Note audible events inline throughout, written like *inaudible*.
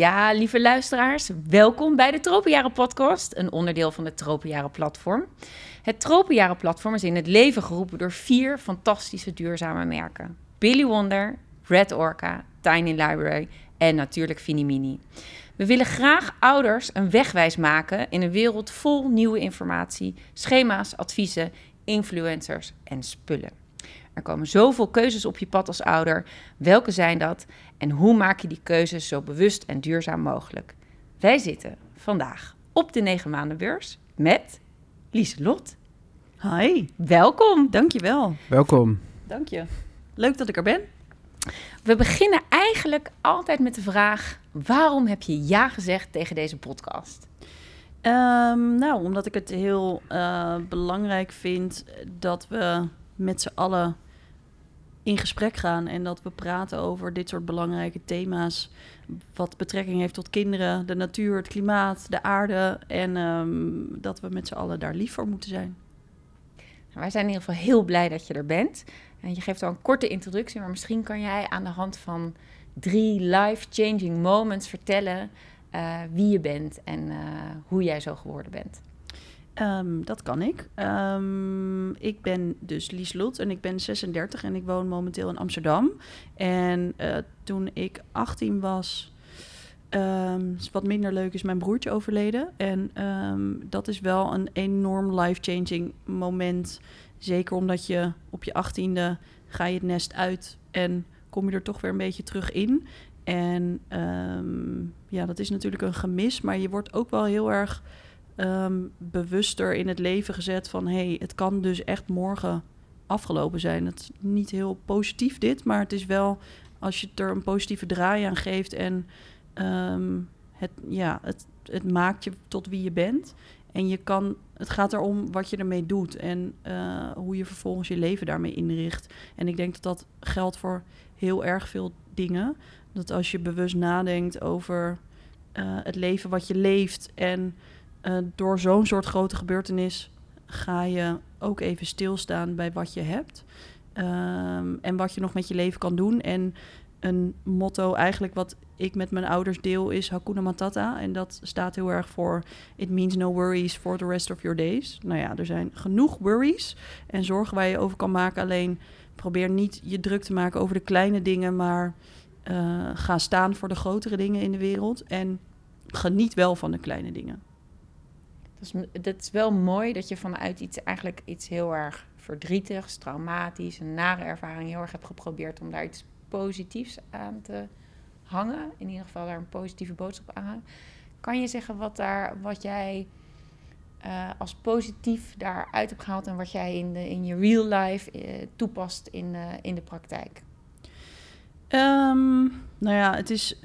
Ja, lieve luisteraars, welkom bij de Tropenjaren Podcast, een onderdeel van het Tropenjaren Platform. Het Tropenjaren Platform is in het leven geroepen door vier fantastische duurzame merken: Billy Wonder, Red Orca, Tiny Library en natuurlijk Finimini. We willen graag ouders een wegwijs maken in een wereld vol nieuwe informatie, schema's, adviezen, influencers en spullen. Er komen zoveel keuzes op je pad als ouder. Welke zijn dat? En hoe maak je die keuzes zo bewust en duurzaam mogelijk? Wij zitten vandaag op de 9 maanden beurs met Lieselot. Hi, Welkom. dankjewel. Welkom. Dank je. Leuk dat ik er ben. We beginnen eigenlijk altijd met de vraag: waarom heb je ja gezegd tegen deze podcast? Ehm, nou, omdat ik het heel eh, belangrijk vind dat we met z'n allen in gesprek gaan en dat we praten over dit soort belangrijke thema's. Wat betrekking heeft tot kinderen, de natuur, het klimaat, de aarde. En ehm, dat we met z'n allen daar lief voor moeten zijn. Nou, wij zijn in ieder geval heel blij dat je er bent. En je geeft al een korte introductie, maar misschien kan jij aan de hand van drie life-changing moments vertellen eh, wie je bent en eh, hoe jij zo geworden bent. Ehm, dat kan ik. Ehm, ik ben dus Lieslot en ik ben 36 en ik woon momenteel in Amsterdam. En eh, toen ik 18 was, ehm, wat minder leuk, is mijn broertje overleden. En dat is wel een enorm life-changing moment. Zeker omdat je op je 18e ga je het nest uit en kom je er toch weer een beetje terug in. En ja, dat is natuurlijk een gemis, maar je wordt ook wel heel erg ehm, bewuster in het leven gezet van hé, hey, het kan dus echt morgen afgelopen zijn. Het is niet heel positief dit, maar het is wel als je er een positieve draai aan geeft en ehm, het, ja, het, het maakt je tot wie je bent. En je kan, het gaat erom wat je ermee doet en eh, hoe je vervolgens je leven daarmee inricht. En ik denk dat dat geldt voor heel erg veel dingen. Dat als je bewust nadenkt over eh, het leven wat je leeft en eh, door zo'n soort grote gebeurtenis ga je ook even stilstaan bij wat je hebt ehm, en wat je nog met je leven kan doen. En een motto eigenlijk wat ik met mijn ouders deel is Hakuna Matata. En dat staat heel erg voor It means no worries for the rest of your days. Nou ja, er zijn genoeg worries en zorgen waar je over kan maken. Alleen probeer niet je druk te maken over de kleine dingen, maar eh, ga staan voor de grotere dingen in de wereld. En geniet wel van de kleine dingen. Dus dat is wel mooi dat je vanuit iets eigenlijk iets heel erg verdrietigs, traumatisch, een nare ervaring heel erg hebt geprobeerd om daar iets positiefs aan te hangen. In ieder geval daar een positieve boodschap aan hangen. Kan je zeggen wat, daar, wat jij uh, als positief daaruit hebt gehaald en wat jij in, de, in je real life uh, toepast in, uh, in de praktijk? Um, nou ja, het is.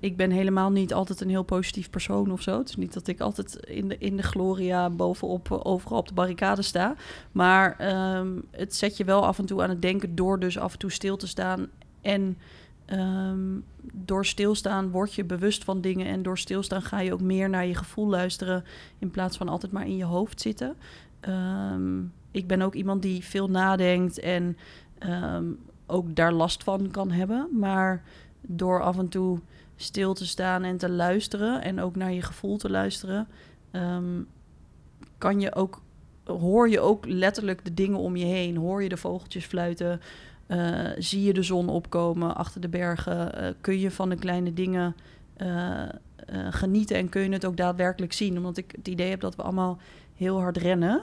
Ik ben helemaal niet altijd een heel positief persoon of zo. Het is niet dat ik altijd in de, in de gloria bovenop overal op de barricade sta. Maar um, het zet je wel af en toe aan het denken door dus af en toe stil te staan. En um, door stilstaan word je bewust van dingen. En door stilstaan ga je ook meer naar je gevoel luisteren. In plaats van altijd maar in je hoofd zitten. ik ben ook iemand die veel nadenkt en ook daar last van kan hebben. Maar door af en toe stil te staan en te luisteren en ook naar je gevoel te luisteren, um, kan je ook, hoor je ook letterlijk de dingen om je heen. Hoor je de vogeltjes fluiten, uh, zie je de zon opkomen achter de bergen, uh, kun je van de kleine dingen uh, genieten en kun je het ook daadwerkelijk zien. Omdat ik het idee heb dat we allemaal heel hard rennen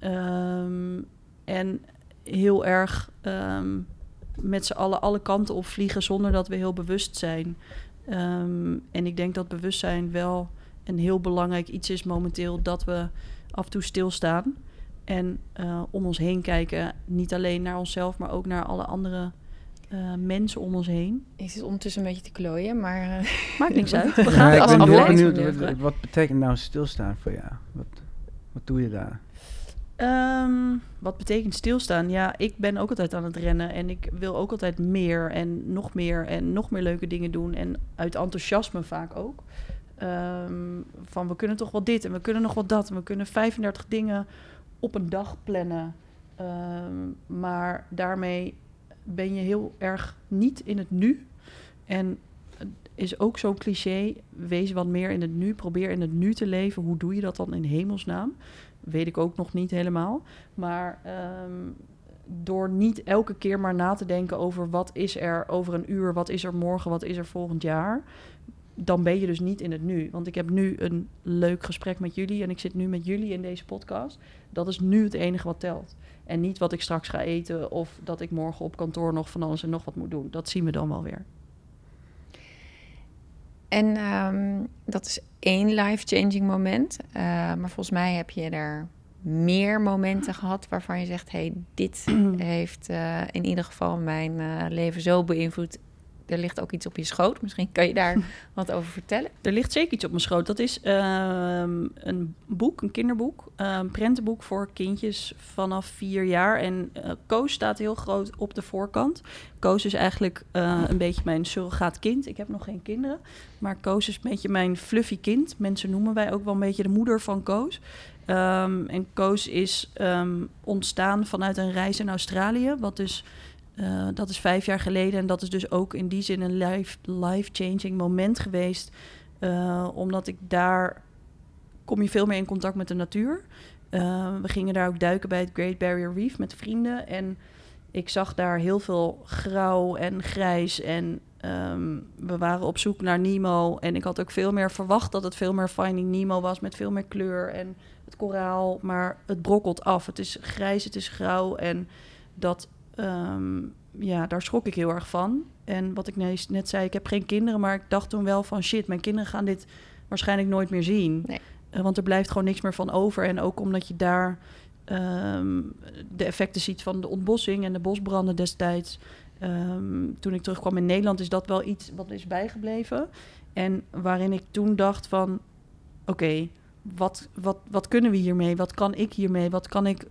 um, en heel erg um, met z'n allen alle kanten op vliegen zonder dat we heel bewust zijn. Um, en ik denk dat bewustzijn wel een heel belangrijk iets is momenteel. Dat we af en toe stilstaan en uh, om ons heen kijken. Niet alleen naar onszelf, maar ook naar alle andere uh, mensen om ons heen. Ik zit ondertussen een beetje te klooien, maar... Uh, *laughs* Maakt niks *laughs* uit. We gaan ja, ik ben heel benieuwd, wat, wat betekent nou stilstaan voor jou? Wat, wat doe je daar? Um, wat betekent stilstaan? Ja, ik ben ook altijd aan het rennen en ik wil ook altijd meer en nog meer en nog meer leuke dingen doen. En uit enthousiasme vaak ook. Um, van we kunnen toch wel dit en we kunnen nog wel dat. En we kunnen 35 dingen op een dag plannen. Um, maar daarmee ben je heel erg niet in het nu. En is ook zo'n cliché. Wees wat meer in het nu. Probeer in het nu te leven. Hoe doe je dat dan in hemelsnaam? Weet ik ook nog niet helemaal. Maar ehm, door niet elke keer maar na te denken over wat is er over een uur, wat is er morgen, wat is er volgend jaar. Dan ben je dus niet in het nu. Want ik heb nu een leuk gesprek met jullie en ik zit nu met jullie in deze podcast. Dat is nu het enige wat telt. En niet wat ik straks ga eten of dat ik morgen op kantoor nog van alles en nog wat moet doen. Dat zien we dan wel weer. En ehm, dat is één life-changing moment. Uh, maar volgens mij heb je er meer momenten gehad waarvan je zegt: hey, dit *clears throat* heeft uh, in ieder geval mijn uh, leven zo beïnvloed er ligt ook iets op je schoot. Misschien kan je daar *laughs* wat over vertellen. Er ligt zeker iets op mijn schoot. Dat is uh, een boek, een kinderboek. Een prentenboek voor kindjes vanaf vier jaar. En uh, Koos staat heel groot op de voorkant. Koos is eigenlijk uh, een beetje mijn surrogaat kind. Ik heb nog geen kinderen. Maar Koos is een beetje mijn fluffy kind. Mensen noemen wij ook wel een beetje de moeder van Koos. Um, en Koos is um, ontstaan vanuit een reis in Australië. Wat dus uh, dat is vijf jaar geleden en dat is dus ook in die zin een life-changing life moment geweest. Uh, omdat ik daar kom je veel meer in contact met de natuur. Uh, we gingen daar ook duiken bij het Great Barrier Reef met vrienden. En ik zag daar heel veel grauw en grijs. En um, we waren op zoek naar Nemo. En ik had ook veel meer verwacht dat het veel meer Finding Nemo was met veel meer kleur en het koraal. Maar het brokkelt af. Het is grijs, het is grauw. En dat um, ja, daar schrok ik heel erg van. En wat ik net zei, ik heb geen kinderen, maar ik dacht toen wel van shit, mijn kinderen gaan dit waarschijnlijk nooit meer zien. Nee. Uh, want er blijft gewoon niks meer van over. En ook omdat je daar um, de effecten ziet van de ontbossing en de bosbranden destijds. Um, toen ik terugkwam in Nederland is dat wel iets wat is bijgebleven. En waarin ik toen dacht van oké, okay, wat, wat, wat kunnen we hiermee? Wat kan ik hiermee? Wat kan ik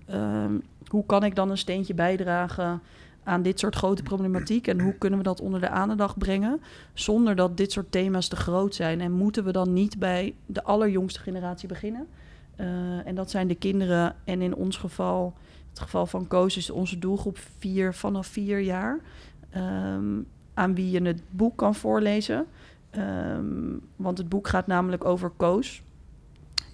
hoe kan ik dan een steentje bijdragen aan dit soort grote problematiek? En hoe kunnen we dat onder de aandacht brengen zonder dat dit soort thema's te groot zijn? En moeten we dan niet bij de allerjongste generatie beginnen? Uh, en dat zijn de kinderen. En in ons geval het geval van Koos is onze doelgroep vier, vanaf vier jaar um, aan wie je het boek kan voorlezen. Um, want het boek gaat namelijk over Koos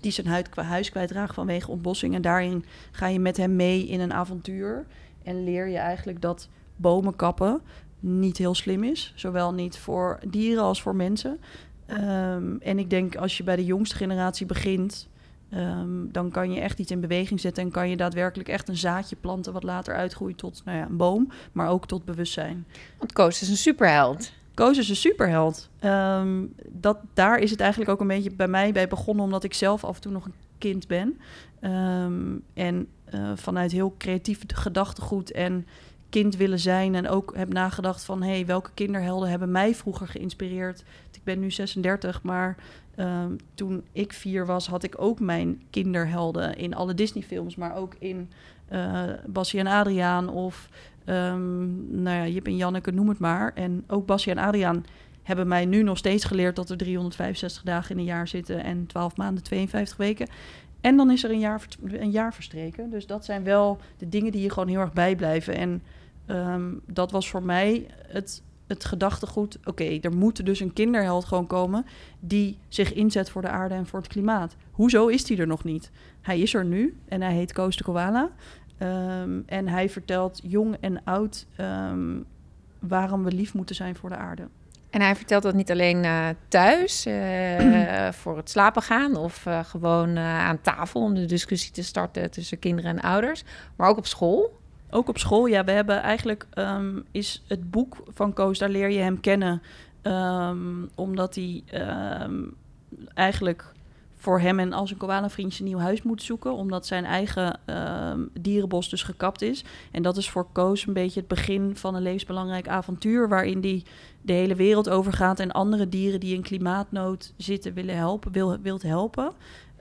die zijn huid, huis kwijtraagt vanwege ontbossing. En daarin ga je met hem mee in een avontuur. En leer je eigenlijk dat bomen kappen niet heel slim is. Zowel niet voor dieren als voor mensen. Um, en ik denk als je bij de jongste generatie begint, um, dan kan je echt iets in beweging zetten. En kan je daadwerkelijk echt een zaadje planten wat later uitgroeit tot nou ja, een boom, maar ook tot bewustzijn. Want Koos is een superheld. Koos een superheld. Um, dat, daar is het eigenlijk ook een beetje bij mij bij begonnen, omdat ik zelf af en toe nog een kind ben. Um, en uh, vanuit heel creatief gedachtegoed en kind willen zijn. En ook heb nagedacht van, hé, hey, welke kinderhelden hebben mij vroeger geïnspireerd? Ik ben nu 36, maar um, toen ik vier was, had ik ook mijn kinderhelden in alle Disney-films, maar ook in uh, Bassie en Adriaan of Um, nou ja, Jip en Janneke, noem het maar. En ook Basje en Adriaan hebben mij nu nog steeds geleerd dat er 365 dagen in een jaar zitten en 12 maanden, 52 weken. En dan is er een jaar, een jaar verstreken. Dus dat zijn wel de dingen die je gewoon heel erg bijblijven. En um, dat was voor mij het, het gedachtegoed. Oké, er moet dus een kinderheld gewoon komen die zich inzet voor de aarde en voor het klimaat. Hoezo is hij er nog niet? Hij is er nu en hij heet Koos de Koala. Um, en hij vertelt jong en oud um, waarom we lief moeten zijn voor de aarde. En hij vertelt dat niet alleen uh, thuis uh, *clears throat* voor het slapen gaan of uh, gewoon aan tafel om de discussie te starten tussen kinderen en ouders, maar ook op school. Ook op school, ja. We hebben eigenlijk um, is het boek van Koos, daar leer je hem kennen, omdat hij eigenlijk voor hem en als een koala-vriendje een nieuw huis moet zoeken, omdat zijn eigen uh, dierenbos dus gekapt is. En dat is voor Koos een beetje het begin van een levensbelangrijk avontuur, waarin hij de hele wereld overgaat en andere dieren die in klimaatnood zitten willen helpen, wil, wilt helpen.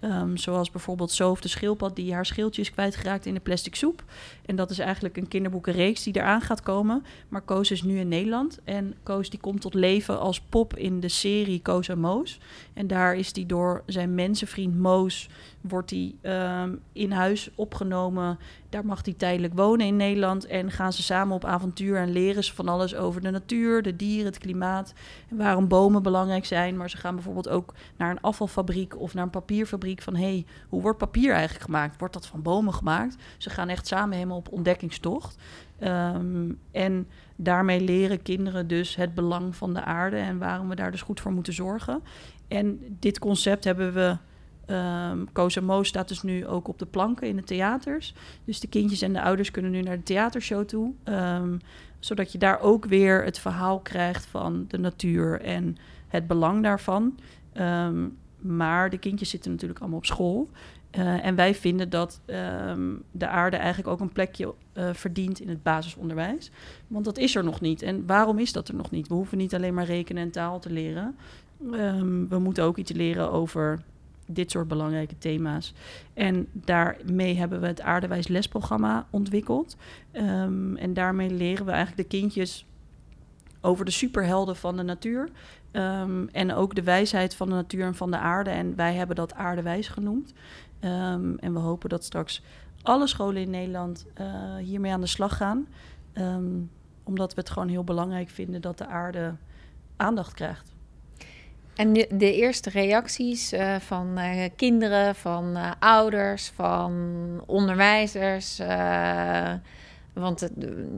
Um, zoals bijvoorbeeld Soof de schildpad die haar schildje is kwijtgeraakt in de plastic soep. En dat is eigenlijk een kinderboekenreeks die eraan gaat komen. Maar Koos is nu in Nederland. En Koos die komt tot leven als pop in de serie Koos en Moos. En daar is hij door zijn mensenvriend Moos wordt hij ehm, in huis opgenomen. Daar mag hij tijdelijk wonen in Nederland. En gaan ze samen op avontuur en leren ze van alles over de natuur, de dieren, het klimaat. En waarom bomen belangrijk zijn. Maar ze gaan bijvoorbeeld ook naar een afvalfabriek of naar een papierfabriek. Van hé, hey, hoe wordt papier eigenlijk gemaakt? Wordt dat van bomen gemaakt? Ze gaan echt samen helemaal op ontdekkingstocht. Ehm, en daarmee leren kinderen dus het belang van de aarde en waarom we daar dus goed voor moeten zorgen. En dit concept hebben we. Um, Koos Moos staat dus nu ook op de planken in de theaters. Dus de kindjes en de ouders kunnen nu naar de theatershow toe. Um, zodat je daar ook weer het verhaal krijgt van de natuur en het belang daarvan. Um, maar de kindjes zitten natuurlijk allemaal op school. Uh, en wij vinden dat de aarde eigenlijk ook een plekje uh, verdient in het basisonderwijs. Want dat is er nog niet. En waarom is dat er nog niet? We hoeven niet alleen maar rekenen en taal te leren. We moeten ook iets leren over dit soort belangrijke thema's. En daarmee hebben we het aardewijs lesprogramma ontwikkeld. Um, en daarmee leren we eigenlijk de kindjes over de superhelden van de natuur. Um, en ook de wijsheid van de natuur en van de aarde. En wij hebben dat aardewijs genoemd. Um, en we hopen dat straks alle scholen in Nederland uh, hiermee aan de slag gaan. Omdat we het gewoon heel belangrijk vinden dat de aarde aandacht krijgt. En de, de eerste reacties uh, van uh, kinderen, van ouders, van onderwijzers. Want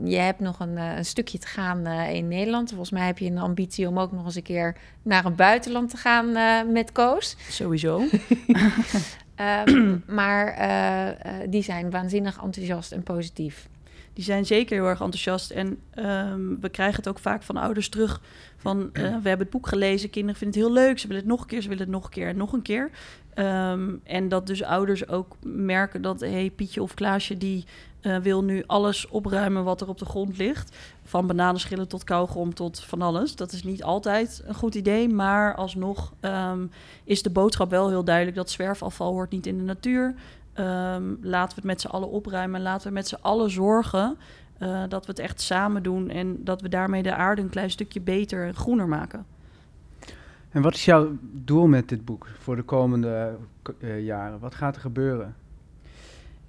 je hebt nog een, een, stukje te gaan in Nederland. Volgens mij heb je een ambitie om ook nog eens een keer naar een buitenland te gaan met Koos. Sowieso. Um, *laughs* *clears throat* maar die zijn waanzinnig enthousiast en positief. Die zijn zeker heel erg enthousiast. En um, we krijgen het ook vaak van ouders terug. Van uh, *clears throat* we hebben het boek gelezen, kinderen vinden het heel leuk. Ze willen het nog een keer, ze willen het nog een keer en nog een keer. Um, en dat dus ouders ook merken dat hey, Pietje of Klaasje die uh, wil nu alles opruimen wat er op de grond ligt. Van bananenschillen tot kauwgom tot van alles. Dat is niet altijd een goed idee, maar alsnog um, is de boodschap wel heel duidelijk dat zwerfafval hoort niet in de natuur. Um, laten we het met z'n allen opruimen. Laten we met z'n allen zorgen uh, dat we het echt samen doen en dat we daarmee de aarde een klein stukje beter en groener maken. En wat is jouw doel met dit boek voor de komende uh, jaren? Wat gaat er gebeuren?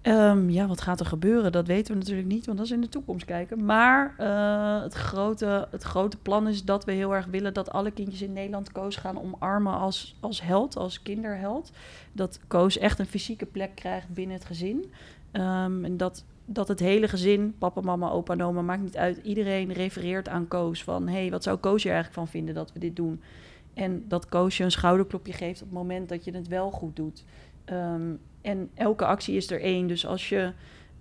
Um, ja, wat gaat er gebeuren? Dat weten we natuurlijk niet, want dat is in de toekomst kijken. Maar uh, het, grote, het grote plan is dat we heel erg willen dat alle kindjes in Nederland Koos gaan omarmen als, als held, als kinderheld. Dat Koos echt een fysieke plek krijgt binnen het gezin. Um, en dat, dat het hele gezin, papa, mama, opa, oma, maakt niet uit. Iedereen refereert aan Koos van, hé, hey, wat zou Koos er eigenlijk van vinden dat we dit doen? En dat Koos je een schouderklopje geeft op het moment dat je het wel goed doet. Um, en elke actie is er één. Dus als je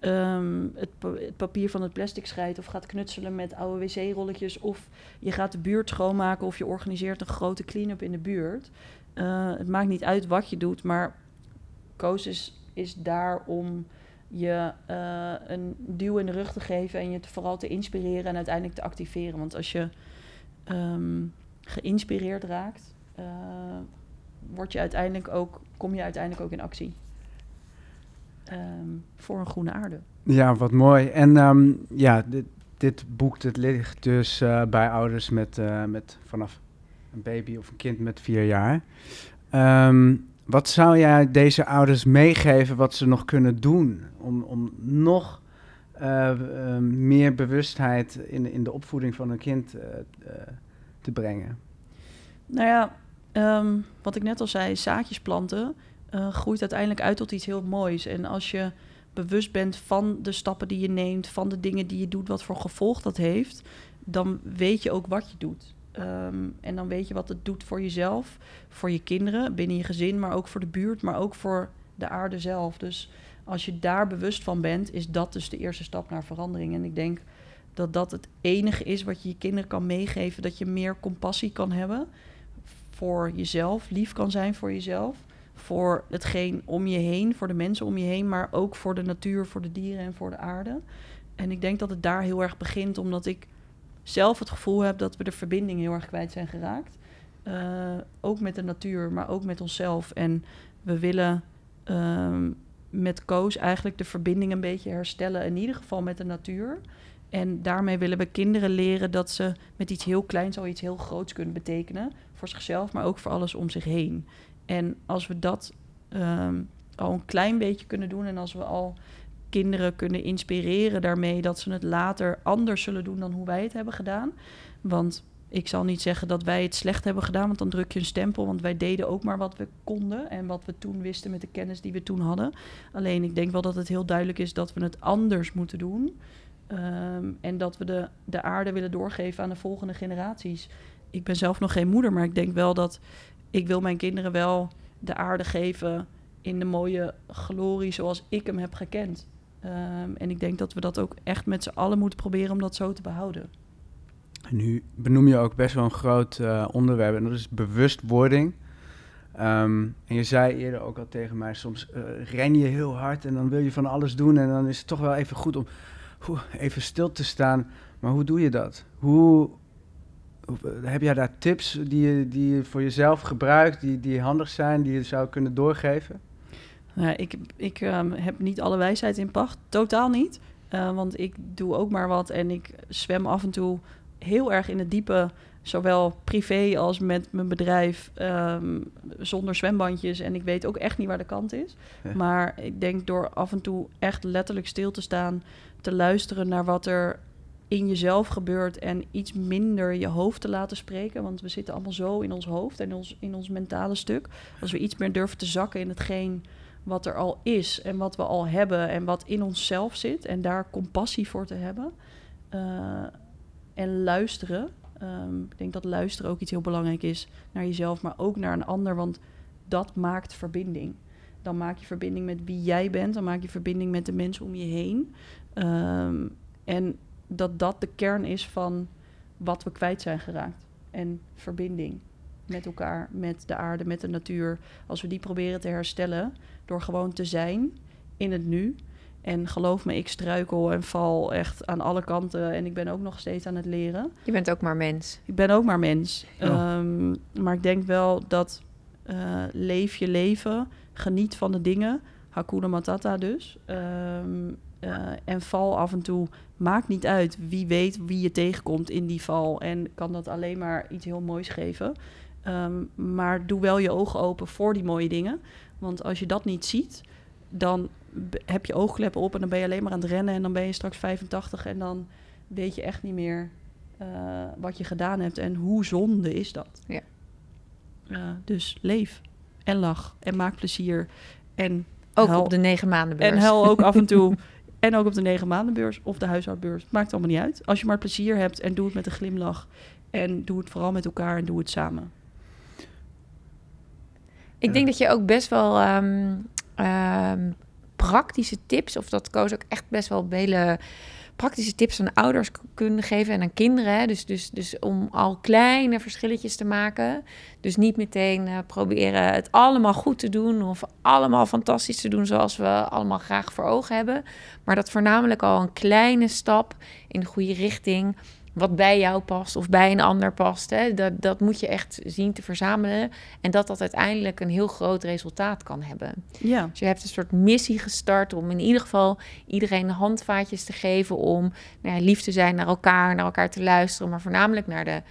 um, het, pa het, papier van het plastic scheidt of gaat knutselen met oude wc-rolletjes of je gaat de buurt schoonmaken of je organiseert een grote clean-up in de buurt. Uh, het maakt niet uit wat je doet, maar Koos is, daar om je uh, een duw in de rug te geven en je te, vooral te inspireren en uiteindelijk te activeren. Want als je um, geïnspireerd raakt, uh, word je uiteindelijk ook, kom je uiteindelijk ook in actie um, voor een groene aarde. Ja, wat mooi. En um, ja, dit, dit boek dit ligt dus uh, bij ouders met, uh, met vanaf een baby of een kind met vier jaar. Um, wat zou jij deze ouders meegeven wat ze nog kunnen doen om, om nog uh, uh, meer bewustheid in, in de opvoeding van een kind te brengen? Nou ja, um, wat ik net al zei, zaadjes planten uh, groeit uiteindelijk uit tot iets heel moois. En als je bewust bent van de stappen die je neemt, van de dingen die je doet, wat voor gevolg dat heeft, dan weet je ook wat je doet. Um, en dan weet je wat het doet voor jezelf, voor je kinderen, binnen je gezin, maar ook voor de buurt, maar ook voor de aarde zelf. Dus als je daar bewust van bent, is dat dus de eerste stap naar verandering. En ik denk dat dat het enige is wat je je kinderen kan meegeven, dat je meer compassie kan hebben voor jezelf, lief kan zijn voor jezelf voor hetgeen om je heen, voor de mensen om je heen, maar ook voor de natuur, voor de dieren en voor de aarde. En ik denk dat het daar heel erg begint, omdat ik zelf het gevoel heb dat we de verbinding heel erg kwijt zijn geraakt. Uh, ook met de natuur, maar ook met onszelf. En we willen uh, met Koos eigenlijk de verbinding een beetje herstellen, in ieder geval met de natuur. En daarmee willen we kinderen leren dat ze met iets heel kleins al iets heel groots kunnen betekenen. Voor zichzelf, maar ook voor alles om zich heen. En als we dat um, al een klein beetje kunnen doen en als we al kinderen kunnen inspireren daarmee dat ze het later anders zullen doen dan hoe wij het hebben gedaan. Want ik zal niet zeggen dat wij het slecht hebben gedaan, want dan druk je een stempel. Want wij deden ook maar wat we konden en wat we toen wisten met de kennis die we toen hadden. Alleen ik denk wel dat het heel duidelijk is dat we het anders moeten doen. Ehm, en dat we de, de aarde willen doorgeven aan de volgende generaties. Ik ben zelf nog geen moeder, maar ik denk wel dat ik wil mijn kinderen wel de aarde geven in de mooie glorie zoals ik hem heb gekend. Ehm, en ik denk dat we dat ook echt met z'n allen moeten proberen om dat zo te behouden. Nu benoem je ook best wel een groot uh, onderwerp en dat is bewustwording. Um, en je zei eerder ook al tegen mij, soms uh, ren je heel hard en dan wil je van alles doen en dan is het toch wel even goed om even stil te staan. Maar hoe doe je dat? Hoe heb jij daar tips die je, die je voor jezelf gebruikt, die, die handig zijn, die je zou kunnen doorgeven? Nou, ik ik um, heb niet alle wijsheid in pacht, totaal niet. Uh, want ik doe ook maar wat en ik zwem af en toe heel erg in het diepe, zowel privé als met mijn bedrijf, um, zonder zwembandjes. En ik weet ook echt niet waar de kant is. Ja. Maar ik denk door af en toe echt letterlijk stil te staan, te luisteren naar wat er in jezelf gebeurt en iets minder je hoofd te laten spreken. Want we zitten allemaal zo in ons hoofd en ons, in ons mentale stuk. Als we iets meer durven te zakken in hetgeen wat er al is en wat we al hebben en wat in onszelf zit. En daar compassie voor te hebben. Uh, en luisteren. Um, ik denk dat luisteren ook iets heel belangrijk is naar jezelf, maar ook naar een ander. Want dat maakt verbinding. Dan maak je verbinding met wie jij bent. Dan maak je verbinding met de mensen om je heen. Um, en dat dat de kern is van wat we kwijt zijn geraakt. En verbinding met elkaar, met de aarde, met de natuur. Als we die proberen te herstellen door gewoon te zijn in het nu. En geloof me, ik struikel en val echt aan alle kanten. En ik ben ook nog steeds aan het leren. Je bent ook maar mens. Ik ben ook maar mens. Oh. Um, maar ik denk wel dat uh, leef je leven, geniet van de dingen. Hakuna Matata dus. Um, uh, en val af en toe. Maakt niet uit wie weet wie je tegenkomt in die val. En kan dat alleen maar iets heel moois geven. Um, maar doe wel je ogen open voor die mooie dingen. Want als je dat niet ziet, dan heb je oogkleppen op en dan ben je alleen maar aan het rennen. En dan ben je straks 85 en dan weet je echt niet meer uh, wat je gedaan hebt. En hoe zonde is dat? Ja. Uh, dus leef en lach en maak plezier. En ook huil, op de negen maandenbeurs. En huil ook af en toe. *laughs* En ook op de negen maandenbeurs of de huishoudbeurs. Maakt allemaal niet uit. Als je maar plezier hebt en doe het met een glimlach. En doe het vooral met elkaar en doe het samen. Ik denk dat je ook best wel um, um, praktische tips, of dat Koos ook echt best wel hele praktische tips aan ouders kunnen geven en aan kinderen. Dus, dus, dus om al kleine verschilletjes te maken. Dus niet meteen uh, proberen het allemaal goed te doen of allemaal fantastisch te doen zoals we allemaal graag voor ogen hebben. Maar dat voornamelijk al een kleine stap in de goede richting wat bij jou past of bij een ander past. Hè? Dat, dat moet je echt zien te verzamelen. En dat dat uiteindelijk een heel groot resultaat kan hebben. Ja. Dus je hebt een soort missie gestart om in ieder geval iedereen handvaatjes te geven om nou ja, lief te zijn naar elkaar, naar elkaar te luisteren, maar voornamelijk naar de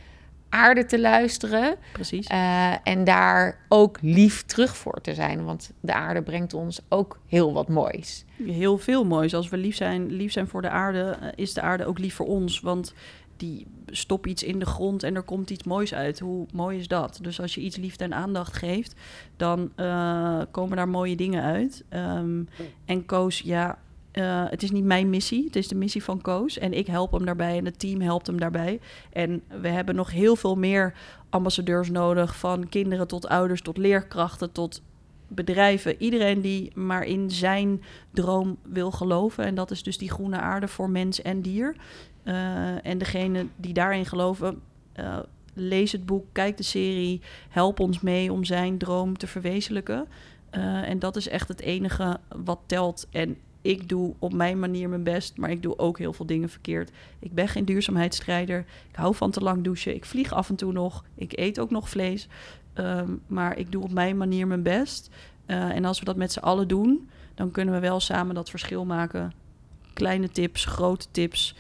aarde te luisteren. Precies. Uh, en daar ook lief terug voor te zijn. Want de aarde brengt ons ook heel wat moois. Heel veel moois. Als we lief zijn, lief zijn voor de aarde, is de aarde ook lief voor ons. Want die stop iets in de grond en er komt iets moois uit. Hoe mooi is dat? Dus als je iets liefde en aandacht geeft, dan uh, komen daar mooie dingen uit. Um, en Koos, ja, uh, het is niet mijn missie, het is de missie van Koos. En ik help hem daarbij en het team helpt hem daarbij. En we hebben nog heel veel meer ambassadeurs nodig, van kinderen tot ouders, tot leerkrachten, tot bedrijven. Iedereen die maar in zijn droom wil geloven. En dat is dus die groene aarde voor mens en dier. Uh, en degene die daarin geloven, uh, lees het boek, kijk de serie, help ons mee om zijn droom te verwezenlijken. Uh, en dat is echt het enige wat telt. En ik doe op mijn manier mijn best, maar ik doe ook heel veel dingen verkeerd. Ik ben geen duurzaamheidsstrijder. Ik hou van te lang douchen. Ik vlieg af en toe nog. Ik eet ook nog vlees. Um, maar ik doe op mijn manier mijn best. en als we dat met z'n allen doen, dan kunnen we wel samen dat verschil maken. Kleine tips, grote tips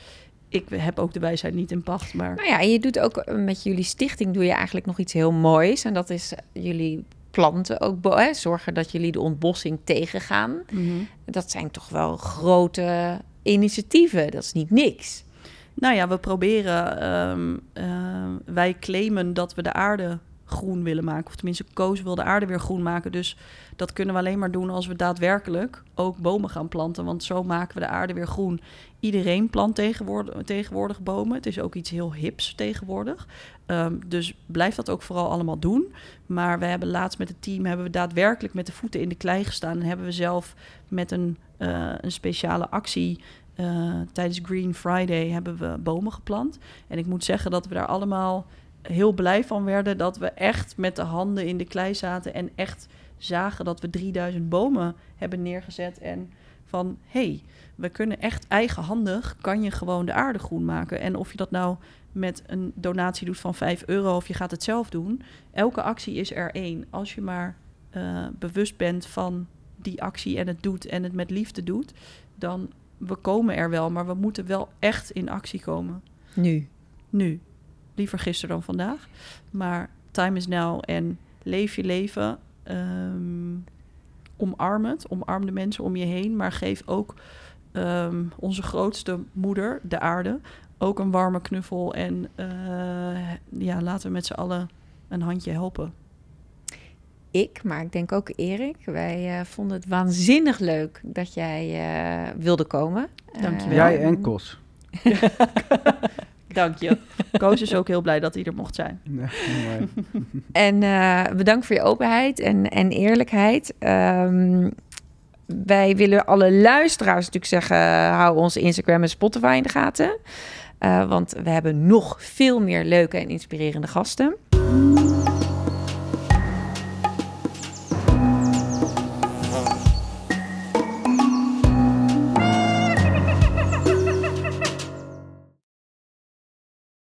ik heb ook de wijsheid niet in pacht. Maar... Nou ja, en je doet ook met jullie stichting doe je eigenlijk nog iets heel moois. En dat is jullie planten ook, hè, zorgen dat jullie de ontbossing tegengaan. Mhm. Dat zijn toch wel grote initiatieven. Dat is niet niks. Nou ja, we proberen. ehm, ehm, wij claimen dat we de aarde groen willen maken. Of tenminste, Koos wil de aarde weer groen maken. Dus dat kunnen we alleen maar doen als we daadwerkelijk ook bomen gaan planten. Want zo maken we de aarde weer groen. Iedereen plant tegenwoordig, tegenwoordig bomen. Het is ook iets heel hips tegenwoordig. Ehm, dus blijf dat ook vooral allemaal doen. Maar we hebben laatst met het team hebben we daadwerkelijk met de voeten in de klei gestaan. En hebben we zelf met een, eh, een speciale actie eh, tijdens Green Friday hebben we bomen geplant. En ik moet zeggen dat we daar allemaal heel blij van werden. Dat we echt met de handen in de klei zaten en echt zagen dat we 3000 bomen hebben neergezet. En van hé, hey, we kunnen echt eigenhandig, kan je gewoon de aarde groen maken. En of je dat nou met een donatie doet van 5 euro of je gaat het zelf doen. Elke actie is er één. Als je maar eh, bewust bent van die actie en het doet en het met liefde doet, dan we komen er wel, maar we moeten wel echt in actie komen. Nu. Nu. Liever gisteren dan vandaag. Maar time is now en leef je leven. Ehm, omarm het. Omarm de mensen om je heen. Maar geef ook ehm, onze grootste moeder, de aarde, ook een warme knuffel. En eh, ja, laten we met z'n allen een handje helpen. Ik, maar ik denk ook Erik. Wij eh, vonden het waanzinnig leuk dat jij eh, wilde komen. Dankjewel. Jij en Kos. *laughs* Dank je. Koos is ook heel blij dat hij er mocht zijn. Ja, mooi. *laughs* En eh, bedankt voor je openheid en, en eerlijkheid. Ehm, wij willen alle luisteraars natuurlijk zeggen... hou onze Instagram en Spotify in de gaten. Eh, want we hebben nog veel meer leuke en inspirerende gasten.